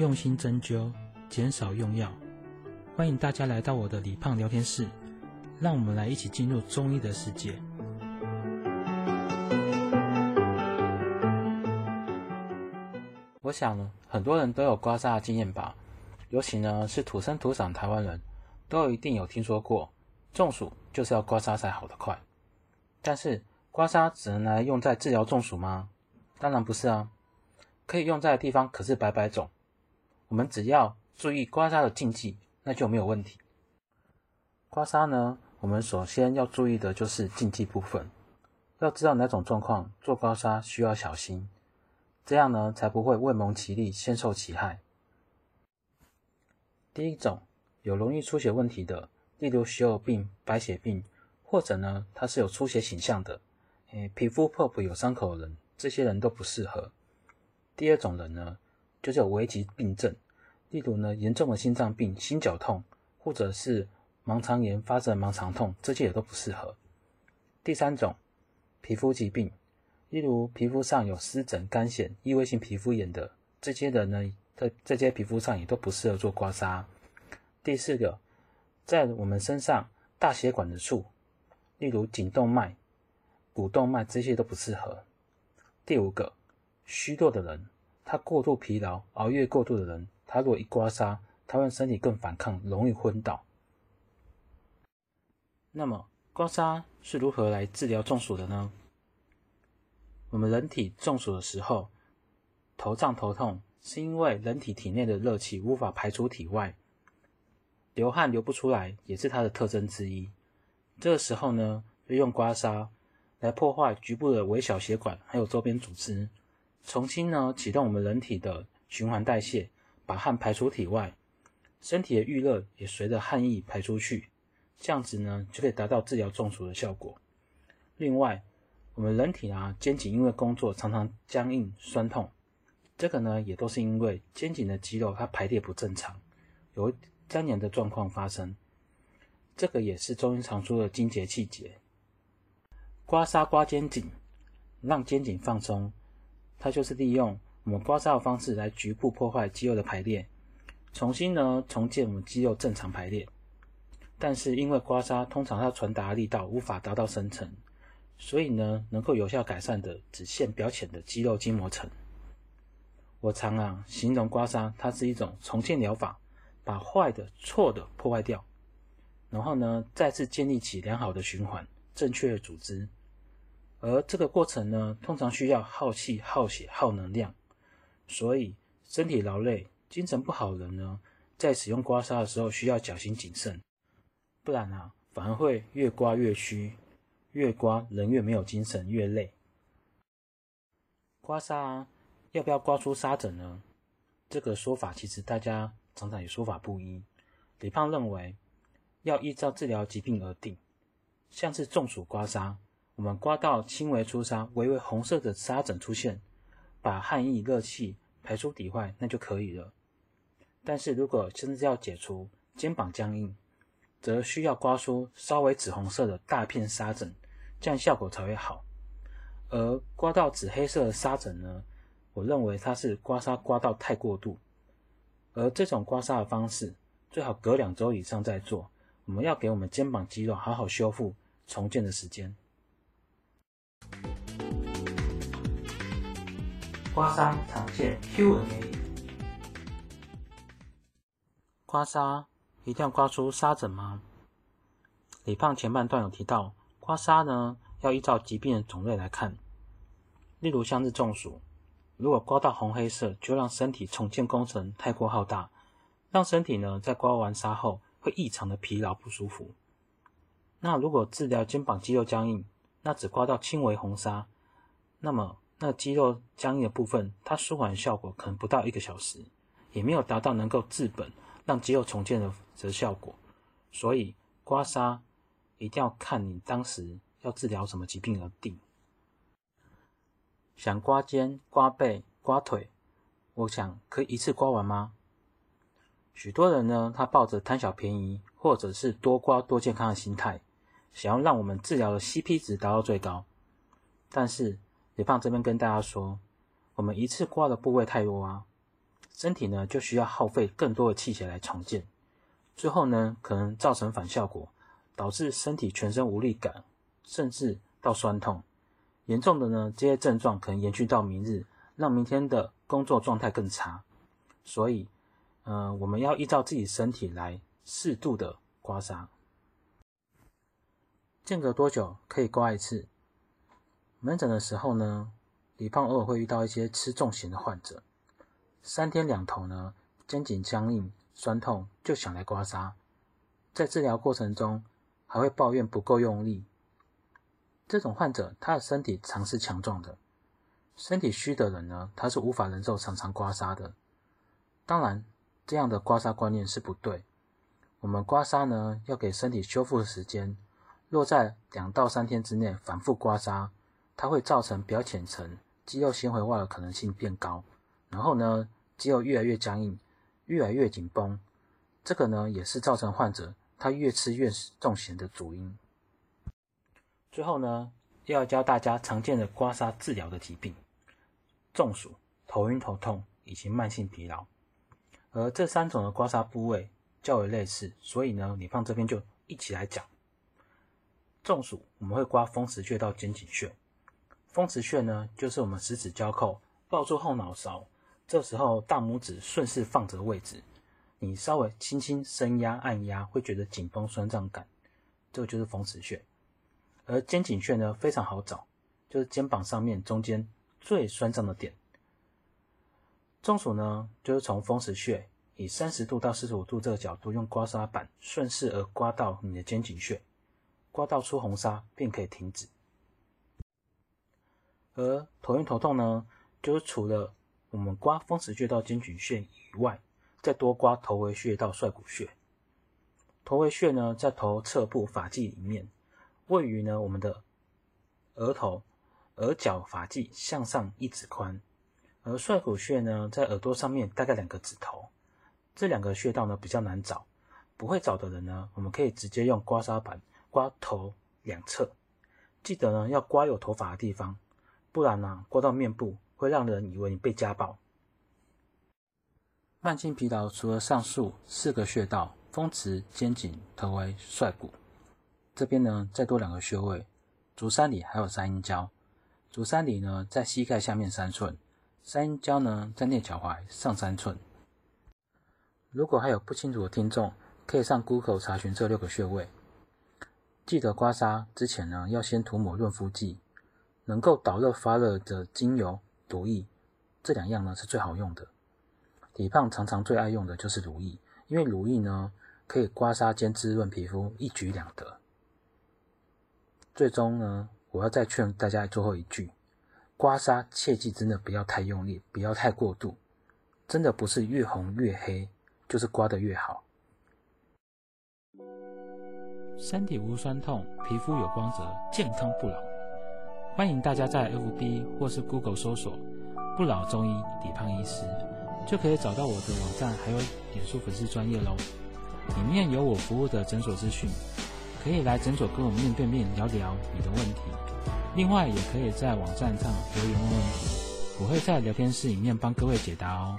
用心针灸，减少用药。欢迎大家来到我的李胖聊天室，让我们来一起进入中医的世界。我想很多人都有刮痧的经验吧，尤其呢是土生土长台湾人，都一定有听说过，中暑就是要刮痧才好得快。但是刮痧只能来用在治疗中暑吗？当然不是啊，可以用在的地方可是百百种。我们只要注意刮痧的禁忌，那就没有问题。刮痧呢，我们首先要注意的就是禁忌部分，要知道哪种状况做刮痧需要小心，这样呢才不会未蒙其利先受其害。第一种，有容易出血问题的，例如血友病、白血病。或者呢，它是有出血倾向的，诶，皮肤破皮有伤口的人，这些人都不适合。第二种人呢，就是有危急病症，例如呢，严重的心脏病、心绞痛，或者是盲肠炎发生盲肠痛，这些也都不适合。第三种，皮肤疾病，例如皮肤上有湿疹、干癣、异位性皮肤炎的这些人呢，在这些皮肤上也都不适合做刮痧。第四个，在我们身上大血管的处。例如颈动脉、股动脉这些都不适合。第五个，虚弱的人，他过度疲劳、熬夜过度的人，他如果一刮痧，他会身体更反抗，容易昏倒。那么，刮痧是如何来治疗中暑的呢？我们人体中暑的时候，头胀头痛，是因为人体体内的热气无法排出体外，流汗流不出来，也是它的特征之一。这个时候呢，就用刮痧来破坏局部的微小血管，还有周边组织，重新呢启动我们人体的循环代谢，把汗排出体外，身体的郁热也随着汗液排出去，这样子呢就可以达到治疗中暑的效果。另外，我们人体啊肩颈因为工作常常僵硬酸痛，这个呢也都是因为肩颈的肌肉它排列不正常，有粘连的状况发生。这个也是中医常说的筋结气结。刮痧刮肩颈，让肩颈放松，它就是利用我们刮痧的方式来局部破坏肌肉的排列，重新呢重建我们肌肉正常排列。但是因为刮痧通常它传达力道无法达到深层，所以呢能够有效改善的只限表浅的肌肉筋膜层。我常啊形容刮痧，它是一种重建疗法，把坏的错的破坏掉。然后呢，再次建立起良好的循环，正确的组织。而这个过程呢，通常需要耗气、耗血、耗能量。所以，身体劳累、精神不好的人呢，在使用刮痧的时候需要小心谨慎，不然啊，反而会越刮越虚，越刮人越没有精神，越累。刮痧啊，要不要刮出痧疹呢？这个说法其实大家常常也说法不一。李胖认为。要依照治疗疾病而定，像是中暑刮痧，我们刮到轻微出痧，微微红色的痧疹出现，把汗液热气排出体外，那就可以了。但是如果甚至要解除肩膀僵硬，则需要刮出稍微紫红色的大片痧疹，这样效果才会好。而刮到紫黑色的痧疹呢，我认为它是刮痧刮到太过度，而这种刮痧的方式最好隔两周以上再做。我们要给我们肩膀肌肉好好修复、重建的时间。刮痧常见 Q&A，刮痧一定要刮出痧疹吗？李胖前半段有提到，刮痧呢要依照疾病的种类来看，例如像是中暑，如果刮到红黑色，就让身体重建工程太过浩大，让身体呢在刮完痧后。会异常的疲劳不舒服。那如果治疗肩膀肌肉僵硬，那只刮到轻微红痧，那么那肌肉僵硬的部分，它舒缓效果可能不到一个小时，也没有达到能够治本、让肌肉重建的的效果。所以刮痧一定要看你当时要治疗什么疾病而定。想刮肩、刮背、刮腿，我想可以一次刮完吗？许多人呢，他抱着贪小便宜或者是多刮多健康的心态，想要让我们治疗的 CP 值达到最高。但是李胖这边跟大家说，我们一次刮的部位太多啊，身体呢就需要耗费更多的气血来重建，最后呢可能造成反效果，导致身体全身无力感，甚至到酸痛。严重的呢，这些症状可能延续到明日，让明天的工作状态更差。所以，呃，我们要依照自己身体来适度的刮痧。间隔多久可以刮一次？门诊的时候呢，李胖偶尔会遇到一些吃重型的患者，三天两头呢，肩颈僵硬、酸痛就想来刮痧，在治疗过程中还会抱怨不够用力。这种患者他的身体常是强壮的，身体虚的人呢，他是无法忍受常常刮痧的。当然，这样的刮痧观念是不对。我们刮痧呢，要给身体修复的时间，若在两到三天之内反复刮痧。它会造成表浅层肌肉纤维化的可能性变高，然后呢，肌肉越来越僵硬，越来越紧绷，这个呢也是造成患者他越吃越重咸的主因。最后呢，又要教大家常见的刮痧治疗的疾病：中暑、头晕头痛以及慢性疲劳。而这三种的刮痧部位较为类似，所以呢，你放这边就一起来讲。中暑我们会刮风池穴到肩颈穴。风池穴呢，就是我们十指交扣，抱住后脑勺，这时候大拇指顺势放着位置，你稍微轻轻深压、按压，会觉得紧绷酸胀感，这个就是风池穴。而肩颈穴呢，非常好找，就是肩膀上面中间最酸胀的点。中暑呢，就是从风池穴以三十度到四十五度这个角度，用刮痧板顺势而刮到你的肩颈穴，刮到出红痧便可以停止。而头晕头痛呢，就是除了我们刮风池穴到肩颈穴以外，再多刮头维穴到率骨穴。头维穴呢，在头侧部发际里面，位于呢我们的额头额角发际向上一指宽。而率骨穴呢，在耳朵上面大概两个指头。这两个穴道呢比较难找，不会找的人呢，我们可以直接用刮痧板刮头两侧，记得呢要刮有头发的地方。不然呢、刮到面部会让人以为你被家暴。慢性疲劳除了上述四个穴道——风池、肩颈、头维、率谷，这边呢再多两个穴位：足三里还有三阴交。足三里呢在膝盖下面三寸，三阴交呢在内脚踝上三寸。如果还有不清楚的听众，可以上 Google 查询这六个穴位。记得刮痧之前呢，要先涂抹润肤剂。能够导热发热的精油、乳液，这两样呢是最好用的。李胖常常最爱用的就是乳液，因为乳液呢可以刮痧兼滋润皮肤，一举两得。最终呢，我要再劝大家最后一句：刮痧切记真的不要太用力，不要太过度，真的不是越红越黑，就是刮得越好。身体无酸痛，皮肤有光泽，健康不老。欢迎大家在 FB 或是 Google 搜索“不老中医李胖医师”，就可以找到我的网站，还有脸书粉丝专业喽。里面有我服务的诊所资讯，可以来诊所跟我面对面聊聊你的问题。另外，也可以在网站上留言问问题，我会在聊天室里面帮各位解答哦。